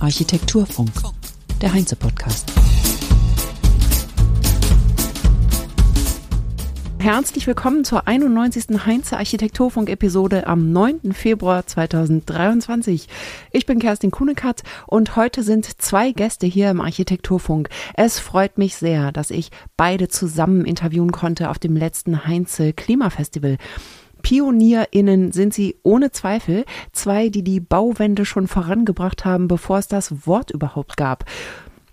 Architekturfunk. Architekturfunk, der Heinze-Podcast. Herzlich willkommen zur 91. Heinze Architekturfunk-Episode am 9. Februar 2023. Ich bin Kerstin Kunekatz und heute sind zwei Gäste hier im Architekturfunk. Es freut mich sehr, dass ich beide zusammen interviewen konnte auf dem letzten Heinze Klimafestival. PionierInnen sind sie ohne Zweifel, zwei, die die Bauwende schon vorangebracht haben, bevor es das Wort überhaupt gab.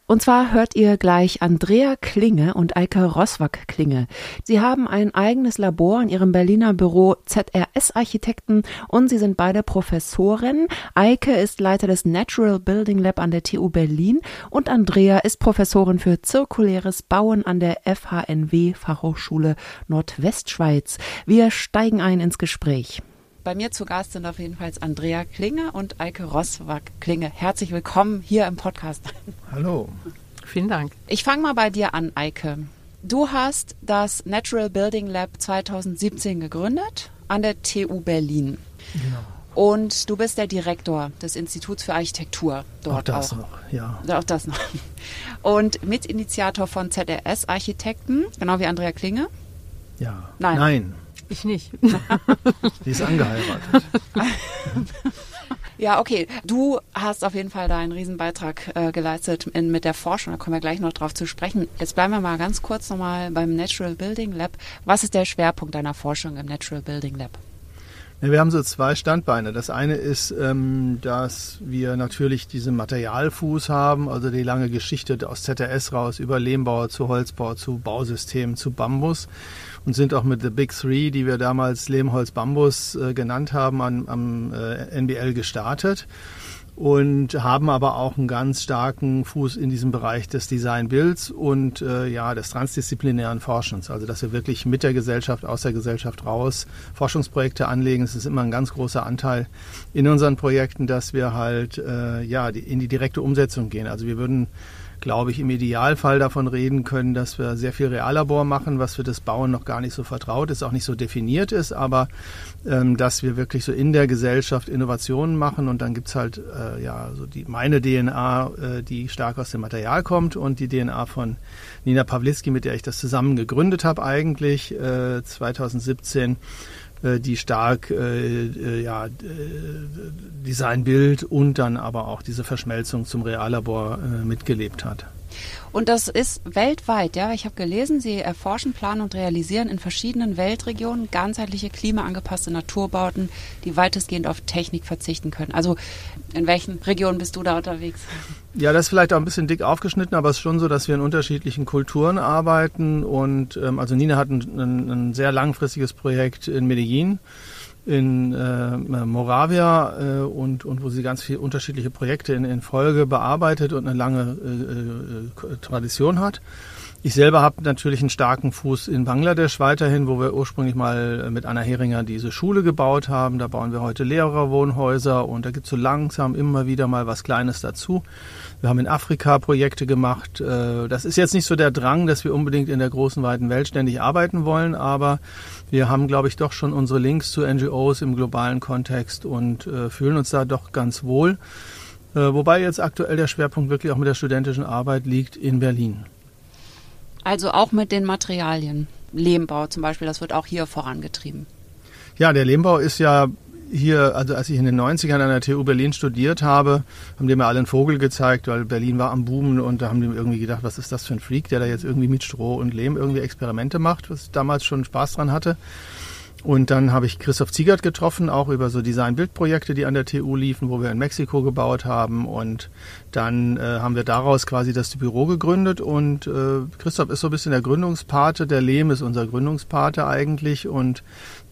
Und zwar hört ihr gleich Andrea Klinge und Eike Roswag Klinge. Sie haben ein eigenes Labor in ihrem Berliner Büro ZRS Architekten und sie sind beide Professoren. Eike ist Leiter des Natural Building Lab an der TU Berlin und Andrea ist Professorin für zirkuläres Bauen an der FHNW Fachhochschule Nordwestschweiz. Wir steigen ein ins Gespräch. Bei mir zu Gast sind auf jeden Fall Andrea Klinge und Eike Roswag Klinge. Herzlich willkommen hier im Podcast. Hallo. Vielen Dank. Ich fange mal bei dir an, Eike. Du hast das Natural Building Lab 2017 gegründet an der TU Berlin. Genau. Und du bist der Direktor des Instituts für Architektur dort auch. Das auch. noch, ja. Auch das noch. Und Mitinitiator von ZRS Architekten, genau wie Andrea Klinge. Ja. Nein. Nein. Ich nicht. Die ist angeheiratet. Ja, okay. Du hast auf jeden Fall da einen Riesenbeitrag äh, geleistet in, mit der Forschung. Da kommen wir gleich noch drauf zu sprechen. Jetzt bleiben wir mal ganz kurz nochmal beim Natural Building Lab. Was ist der Schwerpunkt deiner Forschung im Natural Building Lab? Ja, wir haben so zwei Standbeine. Das eine ist, ähm, dass wir natürlich diesen Materialfuß haben, also die lange Geschichte aus ZRS raus über Lehmbau zu Holzbau zu Bausystemen zu Bambus und sind auch mit The Big Three, die wir damals Lehm, Holz, Bambus äh, genannt haben, am, am äh, NBL gestartet und haben aber auch einen ganz starken Fuß in diesem Bereich des Design-Builds und äh, ja des transdisziplinären Forschens. Also dass wir wirklich mit der Gesellschaft, aus der Gesellschaft raus Forschungsprojekte anlegen. Es ist immer ein ganz großer Anteil in unseren Projekten, dass wir halt äh, ja die, in die direkte Umsetzung gehen. Also wir würden glaube ich, im Idealfall davon reden können, dass wir sehr viel Reallabor machen, was für das Bauen noch gar nicht so vertraut ist, auch nicht so definiert ist, aber ähm, dass wir wirklich so in der Gesellschaft Innovationen machen und dann gibt's halt äh, ja so die meine DNA, äh, die stark aus dem Material kommt und die DNA von Nina Pawlitzki, mit der ich das zusammen gegründet habe eigentlich äh, 2017 äh, die stark äh, äh, ja, äh, Designbild und dann aber auch diese Verschmelzung zum Reallabor äh, mitgelebt hat. Und das ist weltweit, ja. Ich habe gelesen, Sie erforschen, planen und realisieren in verschiedenen Weltregionen ganzheitliche klimaangepasste Naturbauten, die weitestgehend auf Technik verzichten können. Also in welchen Regionen bist du da unterwegs? Ja, das ist vielleicht auch ein bisschen dick aufgeschnitten, aber es ist schon so, dass wir in unterschiedlichen Kulturen arbeiten. Und ähm, also Nina hat ein, ein, ein sehr langfristiges Projekt in Medellin in äh, Moravia äh, und, und wo sie ganz viele unterschiedliche Projekte in, in Folge bearbeitet und eine lange äh, äh, Tradition hat. Ich selber habe natürlich einen starken Fuß in Bangladesch weiterhin, wo wir ursprünglich mal mit Anna Heringer diese Schule gebaut haben. Da bauen wir heute Lehrerwohnhäuser und da gibt es so langsam immer wieder mal was Kleines dazu. Wir haben in Afrika Projekte gemacht. Äh, das ist jetzt nicht so der Drang, dass wir unbedingt in der großen, weiten Welt ständig arbeiten wollen, aber wir haben, glaube ich, doch schon unsere Links zu NGOs im globalen Kontext und äh, fühlen uns da doch ganz wohl. Äh, wobei jetzt aktuell der Schwerpunkt wirklich auch mit der studentischen Arbeit liegt in Berlin. Also auch mit den Materialien. Lehmbau zum Beispiel, das wird auch hier vorangetrieben. Ja, der Lehmbau ist ja hier, also als ich in den 90ern an der TU Berlin studiert habe, haben die mir alle einen Vogel gezeigt, weil Berlin war am Boomen und da haben die irgendwie gedacht, was ist das für ein Freak, der da jetzt irgendwie mit Stroh und Lehm irgendwie Experimente macht, was ich damals schon Spaß dran hatte. Und dann habe ich Christoph Ziegert getroffen, auch über so Design-Bild-Projekte, die an der TU liefen, wo wir in Mexiko gebaut haben. Und dann äh, haben wir daraus quasi das Büro gegründet. Und äh, Christoph ist so ein bisschen der Gründungspate, der Lehm ist unser Gründungspate eigentlich. Und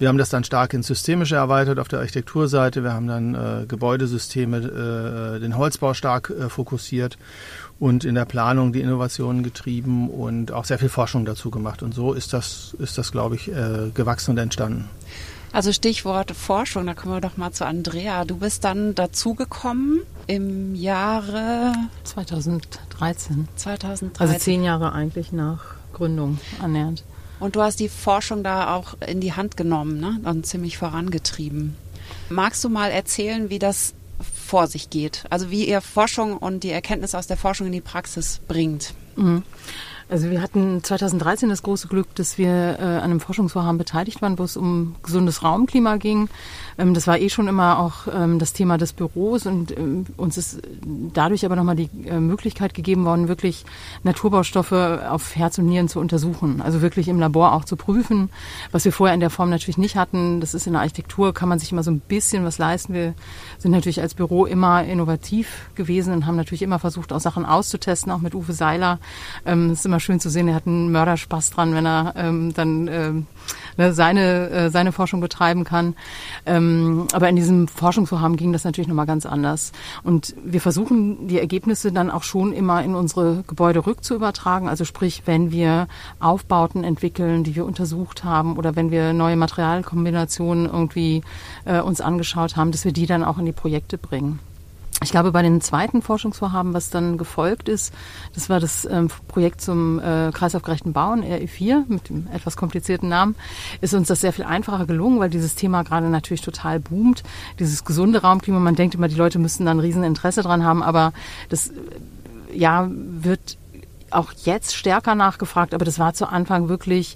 wir haben das dann stark ins Systemische erweitert auf der Architekturseite. Wir haben dann äh, Gebäudesysteme, äh, den Holzbau stark äh, fokussiert und in der Planung die Innovationen getrieben und auch sehr viel Forschung dazu gemacht. Und so ist das, ist das glaube ich, äh, gewachsen und entstanden. Also Stichwort Forschung, da kommen wir doch mal zu Andrea. Du bist dann dazugekommen im Jahre 2013. 2013. Also zehn Jahre eigentlich nach Gründung annähernd. Und du hast die Forschung da auch in die Hand genommen ne? und ziemlich vorangetrieben. Magst du mal erzählen, wie das vor sich geht? Also wie ihr Forschung und die Erkenntnisse aus der Forschung in die Praxis bringt? Mhm. Also wir hatten 2013 das große Glück, dass wir äh, an einem Forschungsvorhaben beteiligt waren, wo es um gesundes Raumklima ging. Ähm, das war eh schon immer auch ähm, das Thema des Büros und ähm, uns ist dadurch aber nochmal die äh, Möglichkeit gegeben worden, wirklich Naturbaustoffe auf Herz und Nieren zu untersuchen. Also wirklich im Labor auch zu prüfen, was wir vorher in der Form natürlich nicht hatten. Das ist in der Architektur, kann man sich immer so ein bisschen was leisten. Wir sind natürlich als Büro immer innovativ gewesen und haben natürlich immer versucht, auch Sachen auszutesten, auch mit Uwe Seiler. Es ist immer schön zu sehen, er hat einen Mörderspaß dran, wenn er dann ne, seine, äh, seine Forschung betreiben kann. Ähm, aber in diesem Forschungsvorhaben ging das natürlich nochmal ganz anders. Und wir versuchen die Ergebnisse dann auch schon immer in unsere Gebäude rückzuübertragen. Also sprich, wenn wir Aufbauten entwickeln, die wir untersucht haben oder wenn wir neue Materialkombinationen irgendwie äh, uns angeschaut haben, dass wir die dann auch in die Projekte bringen. Ich glaube, bei den zweiten Forschungsvorhaben, was dann gefolgt ist, das war das ähm, Projekt zum äh, kreislaufgerechten Bauen, RE4, mit dem etwas komplizierten Namen, ist uns das sehr viel einfacher gelungen, weil dieses Thema gerade natürlich total boomt. Dieses gesunde Raumklima, man denkt immer, die Leute müssten da ein Rieseninteresse dran haben, aber das äh, ja wird auch jetzt stärker nachgefragt, aber das war zu Anfang wirklich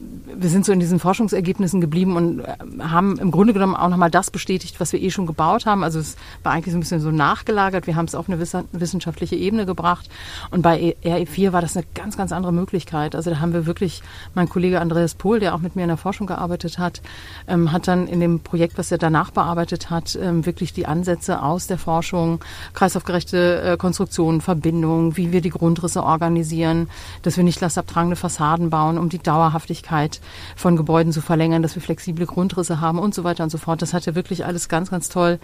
wir sind so in diesen Forschungsergebnissen geblieben und äh, haben im Grunde genommen auch nochmal das bestätigt, was wir eh schon gebaut haben. Also es war eigentlich so ein bisschen so nachgelagert. Wir haben es auf eine wissenschaftliche Ebene gebracht. Und bei RE4 war das eine ganz, ganz andere Möglichkeit. Also da haben wir wirklich, mein Kollege Andreas Pohl, der auch mit mir in der Forschung gearbeitet hat, ähm, hat dann in dem Projekt, was er danach bearbeitet hat, ähm, wirklich die Ansätze aus der Forschung, kreislaufgerechte äh, Konstruktionen, Verbindungen, wie wir die Grundrisse organisieren, dass wir nicht lastabtragende Fassaden bauen, um die Dauerhaftigkeit Lebensfähigkeit von Gebäuden zu verlängern, dass wir flexible Grundrisse haben und so weiter und so fort. Das hat er wirklich alles ganz, ganz toll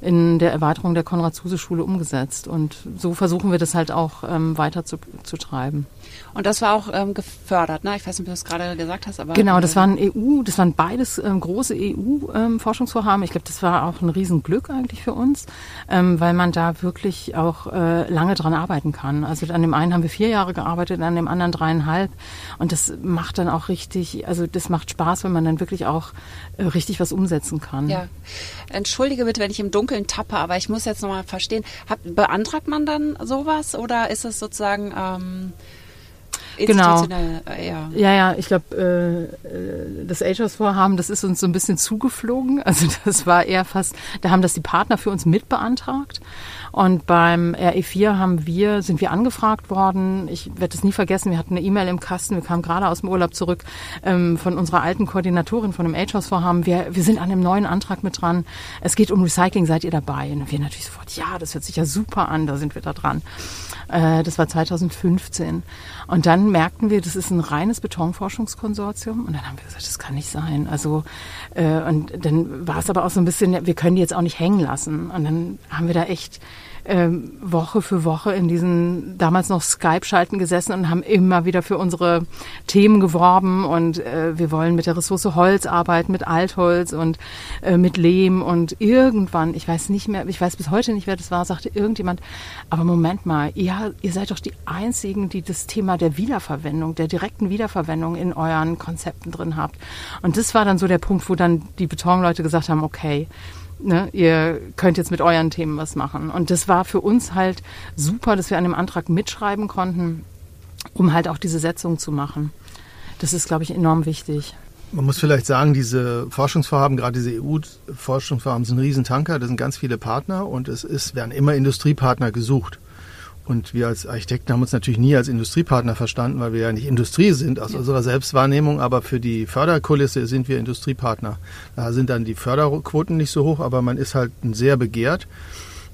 in der Erweiterung der Konrad-Zuse-Schule umgesetzt. Und so versuchen wir das halt auch ähm, weiter zu, zu treiben. Und das war auch ähm, gefördert, ne? Ich weiß nicht, ob du das gerade gesagt hast, aber. Genau, das äh, waren EU, das waren beides ähm, große EU-Forschungsvorhaben. Ähm, ich glaube, das war auch ein Riesenglück eigentlich für uns, ähm, weil man da wirklich auch äh, lange dran arbeiten kann. Also an dem einen haben wir vier Jahre gearbeitet, an dem anderen dreieinhalb. Und das macht dann auch richtig, also das macht Spaß, wenn man dann wirklich auch äh, richtig was umsetzen kann. Ja. Entschuldige bitte, wenn ich im Dunkeln tappe, aber ich muss jetzt nochmal verstehen, hat, beantragt man dann sowas oder ist es sozusagen Genau. Äh, ja. ja, ja, ich glaube, äh, äh, das AGES-Vorhaben, das ist uns so ein bisschen zugeflogen. Also das war eher fast, da haben das die Partner für uns mitbeantragt. Und beim RE4 haben wir, sind wir angefragt worden. Ich werde es nie vergessen. Wir hatten eine E-Mail im Kasten. Wir kamen gerade aus dem Urlaub zurück ähm, von unserer alten Koordinatorin von dem Agehouse-Vorhaben. Wir, wir sind an einem neuen Antrag mit dran. Es geht um Recycling. Seid ihr dabei? Und wir natürlich sofort, ja, das hört sich ja super an. Da sind wir da dran. Äh, das war 2015. Und dann merkten wir, das ist ein reines Betonforschungskonsortium. Und dann haben wir gesagt, das kann nicht sein. Also, äh, und dann war es aber auch so ein bisschen, wir können die jetzt auch nicht hängen lassen. Und dann haben wir da echt ähm, Woche für Woche in diesen damals noch Skype-Schalten gesessen und haben immer wieder für unsere Themen geworben und äh, wir wollen mit der Ressource Holz arbeiten, mit Altholz und äh, mit Lehm und irgendwann, ich weiß nicht mehr, ich weiß bis heute nicht, wer das war, sagte irgendjemand, aber Moment mal, ihr, ihr seid doch die Einzigen, die das Thema der Wiederverwendung, der direkten Wiederverwendung in euren Konzepten drin habt. Und das war dann so der Punkt, wo dann die Betonleute gesagt haben, okay, ne, ihr könnt jetzt mit euren Themen was machen. Und das war für uns halt super, dass wir an dem Antrag mitschreiben konnten, um halt auch diese Setzung zu machen. Das ist, glaube ich, enorm wichtig. Man muss vielleicht sagen, diese Forschungsvorhaben, gerade diese EU-Forschungsvorhaben sind Riesentanker, da sind ganz viele Partner und es ist, werden immer Industriepartner gesucht. Und wir als Architekten haben uns natürlich nie als Industriepartner verstanden, weil wir ja nicht Industrie sind aus ja. unserer Selbstwahrnehmung, aber für die Förderkulisse sind wir Industriepartner. Da sind dann die Förderquoten nicht so hoch, aber man ist halt sehr begehrt.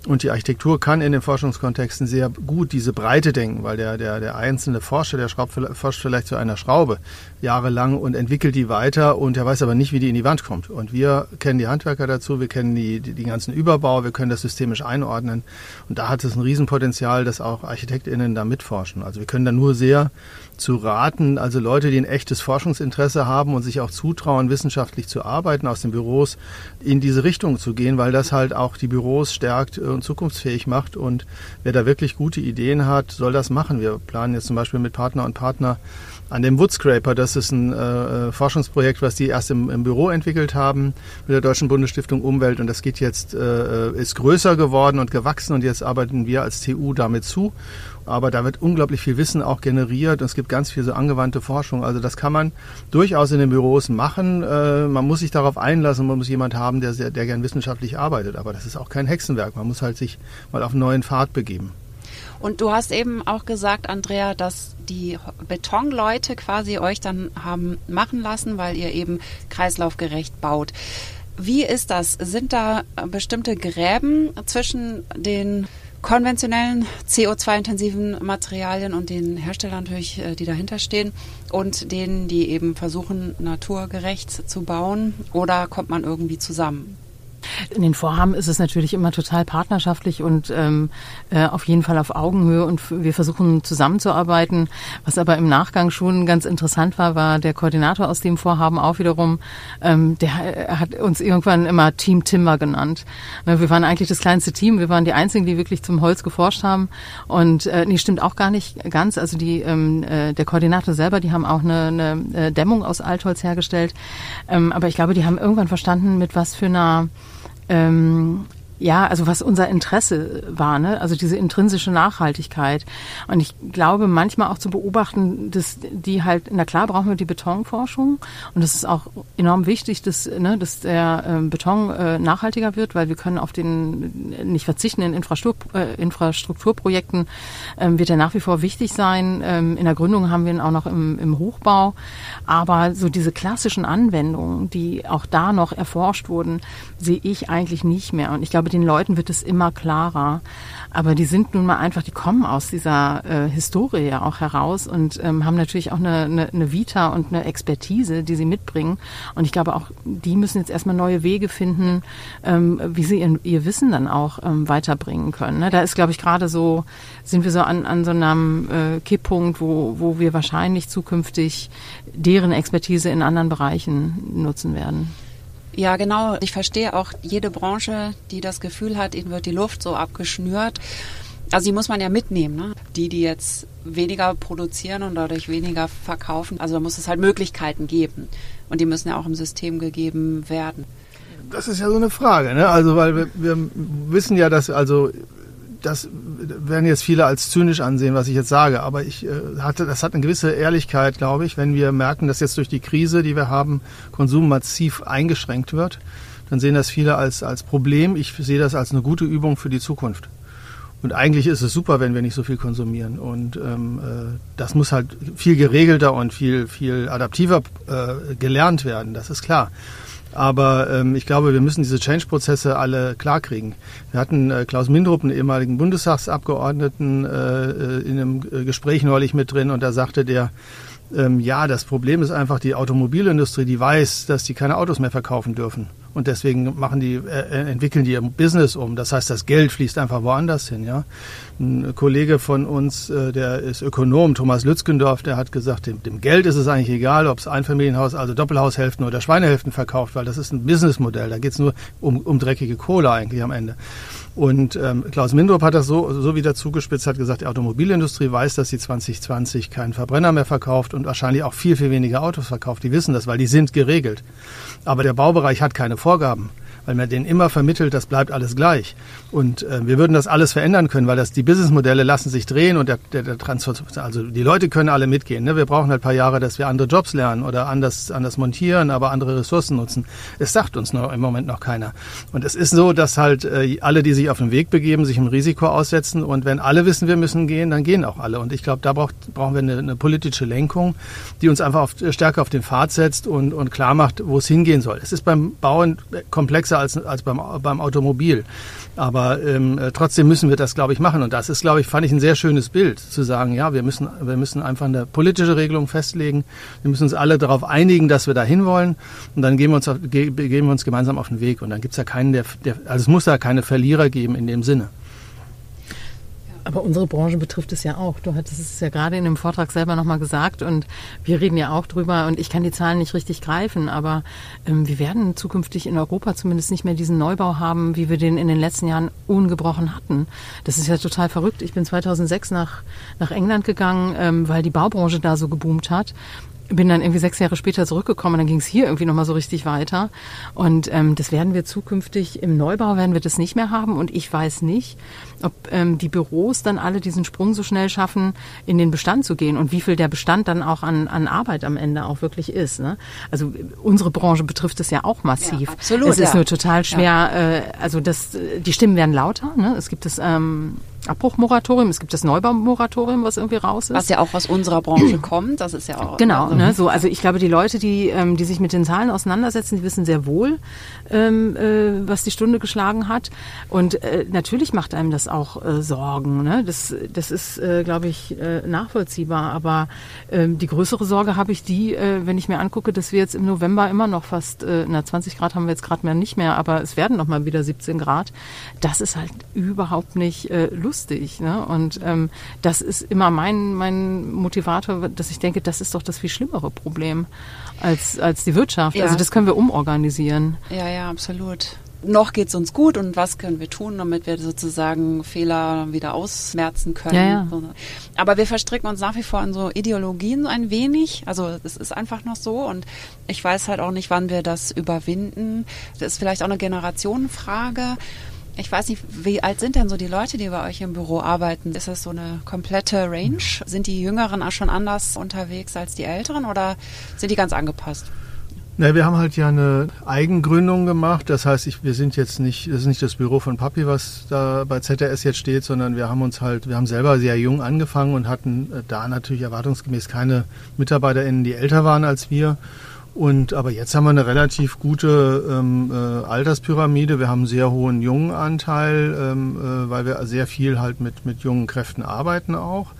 Und die Architektur kann in den Forschungskontexten sehr gut diese Breite denken, weil der, der, der einzelne Forscher, der schraubt, forscht vielleicht zu einer Schraube jahrelang und entwickelt die weiter und er weiß aber nicht, wie die in die Wand kommt. Und wir kennen die Handwerker dazu, wir kennen die, die, die ganzen Überbau, wir können das systemisch einordnen. Und da hat es ein Riesenpotenzial, dass auch ArchitektInnen da mitforschen. Also wir können da nur sehr zu raten, also Leute, die ein echtes Forschungsinteresse haben und sich auch zutrauen, wissenschaftlich zu arbeiten, aus den Büros in diese Richtung zu gehen, weil das halt auch die Büros stärkt, und zukunftsfähig macht. Und wer da wirklich gute Ideen hat, soll das machen. Wir planen jetzt zum Beispiel mit Partner und Partner an dem Woodscraper. Das ist ein äh, Forschungsprojekt, was die erst im, im, Büro entwickelt haben mit der Deutschen Bundesstiftung Umwelt. Und das geht jetzt, äh, ist größer geworden und gewachsen. Und jetzt arbeiten wir als TU damit zu. Aber da wird unglaublich viel Wissen auch generiert und es gibt ganz viel so angewandte Forschung. Also das kann man durchaus in den Büros machen. Äh, man muss sich darauf einlassen, man muss jemand haben, der, der gern wissenschaftlich arbeitet. Aber das ist auch kein Hexenwerk. Man muss halt sich mal auf einen neuen Pfad begeben. Und du hast eben auch gesagt, Andrea, dass die Betonleute quasi euch dann haben machen lassen, weil ihr eben kreislaufgerecht baut. Wie ist das? Sind da bestimmte Gräben zwischen den konventionellen CO2-intensiven Materialien und den Herstellern natürlich, äh, die dahinter stehen und denen, die eben versuchen, naturgerecht zu bauen? Oder kommt man irgendwie zusammen? In den Vorhaben ist es natürlich immer total partnerschaftlich und ähm, äh, auf jeden Fall auf Augenhöhe und wir versuchen zusammenzuarbeiten. Was aber im Nachgang schon ganz interessant war, war der Koordinator aus dem Vorhaben auch wiederum, ähm, der hat uns irgendwann immer Team Timber genannt. Ne, wir waren eigentlich das kleinste Team, wir waren die einzigen, die wirklich zum Holz geforscht haben und äh, nee, stimmt auch gar nicht ganz. Also die ähm, äh, der Koordinator selber, die haben auch eine, eine äh, Dämmung aus Altholz hergestellt, ähm, aber ich glaube, die haben irgendwann verstanden, mit was für einer ähm, ja, also was unser Interesse war, ne? also diese intrinsische Nachhaltigkeit. Und ich glaube manchmal auch zu beobachten, dass die halt, na klar brauchen wir die Betonforschung und es ist auch enorm wichtig, dass, ne, dass der äh, Beton äh, nachhaltiger wird, weil wir können auf den nicht verzichten in Infrastruktur, äh, Infrastrukturprojekten, ähm, wird er nach wie vor wichtig sein. Ähm, in der Gründung haben wir ihn auch noch im, im Hochbau. Aber so diese klassischen Anwendungen, die auch da noch erforscht wurden, sehe ich eigentlich nicht mehr. Und ich glaube, den Leuten wird es immer klarer. Aber die sind nun mal einfach, die kommen aus dieser äh, Historie ja auch heraus und ähm, haben natürlich auch eine, eine, eine Vita und eine Expertise, die sie mitbringen. Und ich glaube auch, die müssen jetzt erstmal neue Wege finden, ähm, wie sie ihr, ihr Wissen dann auch ähm, weiterbringen können. Ne? Da ist, glaube ich, gerade so, sind wir so an, an so einem äh, Kipppunkt, wo, wo wir wahrscheinlich zukünftig deren Expertise in anderen Bereichen nutzen werden. Ja, genau. Ich verstehe auch jede Branche, die das Gefühl hat, ihnen wird die Luft so abgeschnürt. Also die muss man ja mitnehmen, ne? Die, die jetzt weniger produzieren und dadurch weniger verkaufen. Also da muss es halt Möglichkeiten geben. Und die müssen ja auch im System gegeben werden. Das ist ja so eine Frage, ne? Also weil wir, wir wissen ja, dass also das werden jetzt viele als zynisch ansehen, was ich jetzt sage, aber ich äh, hatte, das hat eine gewisse Ehrlichkeit, glaube ich, wenn wir merken, dass jetzt durch die Krise, die wir haben, Konsum massiv eingeschränkt wird, dann sehen das viele als, als Problem. Ich sehe das als eine gute Übung für die Zukunft. Und eigentlich ist es super, wenn wir nicht so viel konsumieren. Und ähm, äh, das muss halt viel geregelter und viel, viel adaptiver äh, gelernt werden, das ist klar. Aber ähm, ich glaube, wir müssen diese Change-Prozesse alle klarkriegen. Wir hatten äh, Klaus Mindrup, einen ehemaligen Bundestagsabgeordneten, äh, äh in einem äh, Gespräch neulich mit drin und da sagte der, ähm, ja, das Problem ist einfach, die Automobilindustrie, die weiß, dass die keine Autos mehr verkaufen dürfen. Und deswegen machen die, äh, entwickeln die ihr Business um. Das heißt, das Geld fließt einfach woanders hin. Ja? Ein Kollege von uns, äh, der ist Ökonom, Thomas Lützgendorf, der hat gesagt, dem, dem Geld ist es eigentlich egal, ob es Einfamilienhaus, also Doppelhaushälften oder Schweinehälften verkauft, weil das ist ein Businessmodell. Da geht es nur um, um dreckige Kohle eigentlich am Ende. Und ähm, Klaus Mindrup hat das so, so wieder zugespitzt, hat gesagt, die Automobilindustrie weiß, dass sie 2020 keinen Verbrenner mehr verkauft und wahrscheinlich auch viel, viel weniger Autos verkauft. Die wissen das, weil die sind geregelt. Aber der Baubereich hat keine Vorgaben weil man denen immer vermittelt, das bleibt alles gleich. Und äh, wir würden das alles verändern können, weil das die Businessmodelle lassen sich drehen und der, der, der Transfer, also die Leute können alle mitgehen. Ne? Wir brauchen halt ein paar Jahre, dass wir andere Jobs lernen oder anders, anders montieren, aber andere Ressourcen nutzen. Es sagt uns noch, im Moment noch keiner. Und es ist so, dass halt äh, alle, die sich auf den Weg begeben, sich im Risiko aussetzen und wenn alle wissen, wir müssen gehen, dann gehen auch alle. Und ich glaube, da braucht, brauchen wir eine, eine politische Lenkung, die uns einfach auf, stärker auf den Pfad setzt und, und klar macht, wo es hingehen soll. Es ist beim Bauen komplexer größer als, als beim, beim Automobil. Aber ähm, äh, trotzdem müssen wir das, glaube ich, machen. Und das ist, glaube ich, fand ich ein sehr schönes Bild, zu sagen, ja, wir müssen, wir müssen einfach eine politische Regelung festlegen. Wir müssen uns alle darauf einigen, dass wir da hinwollen. Und dann gehen wir uns, auf, geben wir uns gemeinsam auf den Weg. Und dann gibt es ja keinen, der, der, also es muss da keine Verlierer geben in dem Sinne. Aber unsere Branche betrifft es ja auch. Du hattest es ja gerade in dem Vortrag selber nochmal gesagt und wir reden ja auch drüber und ich kann die Zahlen nicht richtig greifen, aber ähm, wir werden zukünftig in Europa zumindest nicht mehr diesen Neubau haben, wie wir den in den letzten Jahren ungebrochen hatten. Das ist ja total verrückt. Ich bin 2006 nach, nach England gegangen, ähm, weil die Baubranche da so geboomt hat bin dann irgendwie sechs Jahre später zurückgekommen und dann ging es hier irgendwie nochmal so richtig weiter. Und ähm, das werden wir zukünftig im Neubau werden wir das nicht mehr haben. Und ich weiß nicht, ob ähm, die Büros dann alle diesen Sprung so schnell schaffen, in den Bestand zu gehen und wie viel der Bestand dann auch an, an Arbeit am Ende auch wirklich ist. Ne? Also unsere Branche betrifft es ja auch massiv. Ja, absolut. Es ist ja. nur total schwer, ja. äh, also das, die Stimmen werden lauter. Ne? Es gibt es ähm, Abbruchmoratorium, es gibt das Neubaumoratorium, was irgendwie raus ist. Was ja auch aus unserer Branche kommt, das ist ja auch. Genau, also, ne, so, also ich glaube, die Leute, die, ähm, die sich mit den Zahlen auseinandersetzen, die wissen sehr wohl, ähm, äh, was die Stunde geschlagen hat. Und äh, natürlich macht einem das auch äh, Sorgen. Ne? Das, das ist, äh, glaube ich, äh, nachvollziehbar. Aber äh, die größere Sorge habe ich die, äh, wenn ich mir angucke, dass wir jetzt im November immer noch fast, äh, na 20 Grad haben wir jetzt gerade mehr nicht mehr, aber es werden noch mal wieder 17 Grad. Das ist halt überhaupt nicht äh, lustig lustig. Ne? Und ähm, das ist immer mein, mein Motivator, dass ich denke, das ist doch das viel schlimmere Problem als, als die Wirtschaft. Ja. Also das können wir umorganisieren. Ja, ja, absolut noch geht es uns gut und was können wir tun, damit wir sozusagen Fehler wieder ausmerzen können. Ja, ja. Aber wir verstricken uns nach wie vor in so Ideologien ein wenig. Also es ist einfach noch so und ich weiß halt auch nicht, wann wir das überwinden. Das ist vielleicht auch eine Generationenfrage. Ich weiß nicht, wie alt sind denn so die Leute, die bei euch im Büro arbeiten? Ist das so eine komplette Range? Sind die Jüngeren auch schon anders unterwegs als die Älteren oder sind die ganz angepasst? Na, wir haben halt ja eine Eigengründung gemacht. Das heißt, ich, wir sind jetzt nicht, das ist nicht das Büro von Papi, was da bei ZRS jetzt steht, sondern wir haben uns halt, wir haben selber sehr jung angefangen und hatten äh, da natürlich erwartungsgemäß keine MitarbeiterInnen, die älter waren als wir. Und aber jetzt haben wir eine relativ gute ähm, äh, Alterspyramide. Wir haben einen sehr hohen jungen Anteil, ähm, äh, weil wir sehr viel halt mit, mit jungen Kräften arbeiten auch.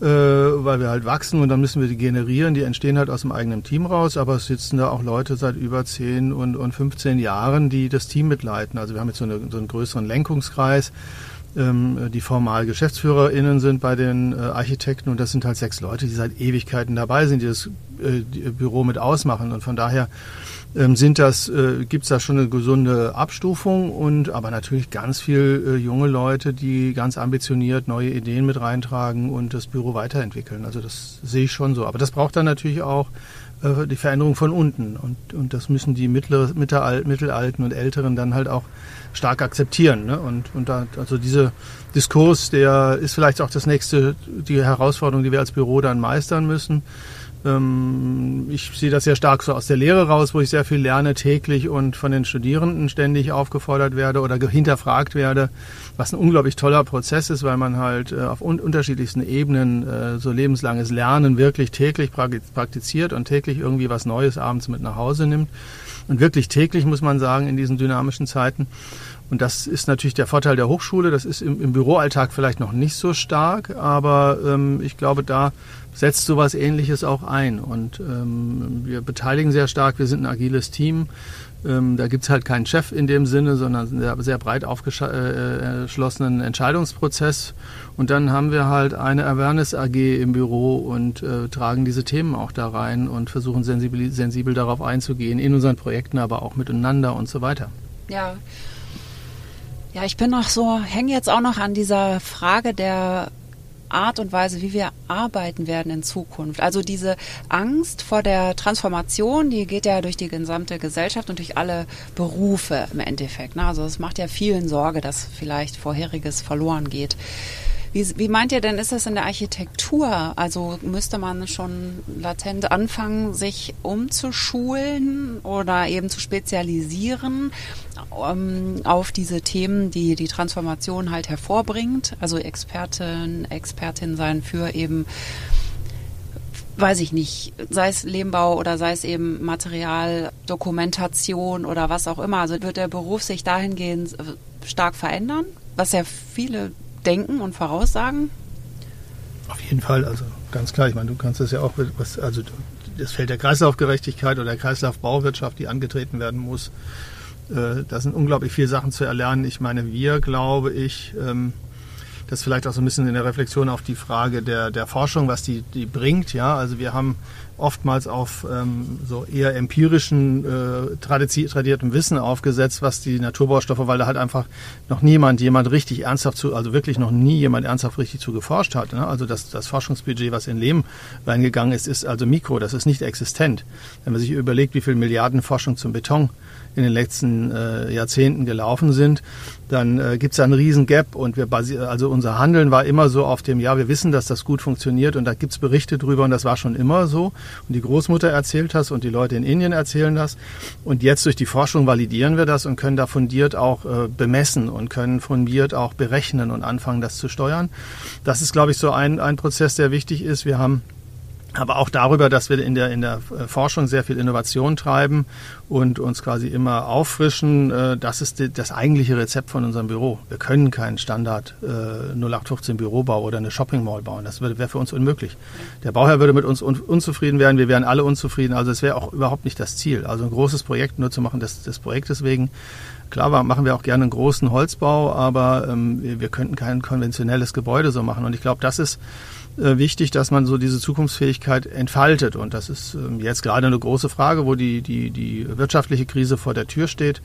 Äh, weil wir halt wachsen und dann müssen wir die generieren. Die entstehen halt aus dem eigenen Team raus, aber es sitzen da auch Leute seit über 10 und, und 15 Jahren, die das Team mitleiten. Also wir haben jetzt so, eine, so einen größeren Lenkungskreis ähm, die formal GeschäftsführerInnen sind bei den äh, Architekten und das sind halt sechs Leute, die seit Ewigkeiten dabei sind, die das äh, die Büro mit ausmachen und von daher ähm, sind das, äh, gibt es da schon eine gesunde Abstufung und aber natürlich ganz viel äh, junge Leute, die ganz ambitioniert neue Ideen mit reintragen und das Büro weiterentwickeln. Also das sehe ich schon so. Aber das braucht dann natürlich auch äh, die Veränderung von unten und, und das müssen die mittlere, mittelalten und Älteren dann halt auch stark akzeptieren. Ne? Und, und da, also dieser Diskurs, der ist vielleicht auch das nächste, die Herausforderung, die wir als Büro dann meistern müssen. Ähm, ich sehe das sehr stark so aus der Lehre raus, wo ich sehr viel lerne täglich und von den Studierenden ständig aufgefordert werde oder hinterfragt werde, was ein unglaublich toller Prozess ist, weil man halt äh, auf un unterschiedlichsten Ebenen äh, so lebenslanges Lernen wirklich täglich praktiziert und täglich irgendwie was Neues abends mit nach Hause nimmt. Und wirklich täglich, muss man sagen, in diesen dynamischen Zeiten. Und das ist natürlich der Vorteil der Hochschule. Das ist im, im Büroalltag vielleicht noch nicht so stark, aber ähm, ich glaube, da setzt sowas Ähnliches auch ein. Und ähm, wir beteiligen sehr stark. Wir sind ein agiles Team. Ähm, da gibt's halt keinen Chef in dem Sinne, sondern einen sehr, sehr breit aufgeschlossenen Entscheidungsprozess. Und dann haben wir halt eine Awareness AG im Büro und äh, tragen diese Themen auch da rein und versuchen sensibel, sensibel darauf einzugehen, in unseren Projekten, aber auch miteinander und so weiter. Ja. Ja, ich bin noch so, hänge jetzt auch noch an dieser Frage der Art und Weise, wie wir arbeiten werden in Zukunft. Also diese Angst vor der Transformation, die geht ja durch die gesamte Gesellschaft und durch alle Berufe im Endeffekt. Ne? Also es macht ja vielen Sorge, dass vielleicht Vorheriges verloren geht. Wie, wie meint ihr denn, ist das in der Architektur? Also müsste man schon latent anfangen, sich umzuschulen oder eben zu spezialisieren ähm, auf diese Themen, die die Transformation halt hervorbringt? Also Expertin, Expertin sein für eben weiß ich nicht, sei es Lehmbau oder sei es eben Materialdokumentation oder was auch immer. Also wird der Beruf sich dahingehend stark verändern, was ja viele denken und voraussagen? Auf jeden Fall, also ganz klar. Ich meine, du kannst das ja auch, was, also das Feld der Kreislaufgerechtigkeit oder der Kreislaufbauwirtschaft, die angetreten werden muss. Äh, da sind unglaublich viele Sachen zu erlernen. Ich meine, wir, glaube ich, ähm, das vielleicht auch so ein bisschen in der Reflexion auf die Frage der, der Forschung, was die, die bringt. Ja, also wir haben oftmals auf ähm, so eher empirischen, äh, tradiertem Wissen aufgesetzt, was die Naturbaustoffe, weil da halt einfach noch niemand, jemand richtig ernsthaft zu, also wirklich noch nie jemand ernsthaft richtig zu geforscht hat. Ne? Also das, das Forschungsbudget, was in Lehm reingegangen ist, ist also mikro, das ist nicht existent. Wenn man sich überlegt, wie viel Milliarden Forschung zum Beton in den letzten äh, Jahrzehnten gelaufen sind, dann äh, gibt es einen riesen Gap und wir also unser Handeln war immer so auf dem, ja, wir wissen, dass das gut funktioniert und da gibt es Berichte drüber und das war schon immer so. Und die Großmutter erzählt das und die Leute in Indien erzählen das. Und jetzt durch die Forschung validieren wir das und können da fundiert auch äh, bemessen und können fundiert auch berechnen und anfangen, das zu steuern. Das ist, glaube ich, so ein, ein Prozess, der wichtig ist. Wir haben aber auch darüber, dass wir in der, in der äh, Forschung sehr viel Innovation treiben und uns quasi immer auffrischen. Äh, das ist das eigentliche Rezept von unserem Büro. Wir können keinen Standard 0815 äh, Bürobau oder eine Shopping Mall bauen. Das wäre für uns unmöglich. Der Bauherr würde mit uns unzufrieden werden, wir wären alle unzufrieden. Also es wäre auch überhaupt nicht das Ziel. Also ein großes Projekt nur zu machen des, des Projektes wegen. Klar machen wir auch gerne einen großen Holzbau, aber ähm, wir, könnten kein konventionelles Gebäude so machen. Und ich glaube, das ist wichtig, dass man so diese Zukunftsfähigkeit entfaltet. Und das ist ähm, jetzt gerade eine große Frage, wo die, die, die wirtschaftliche Krise vor der Tür steht.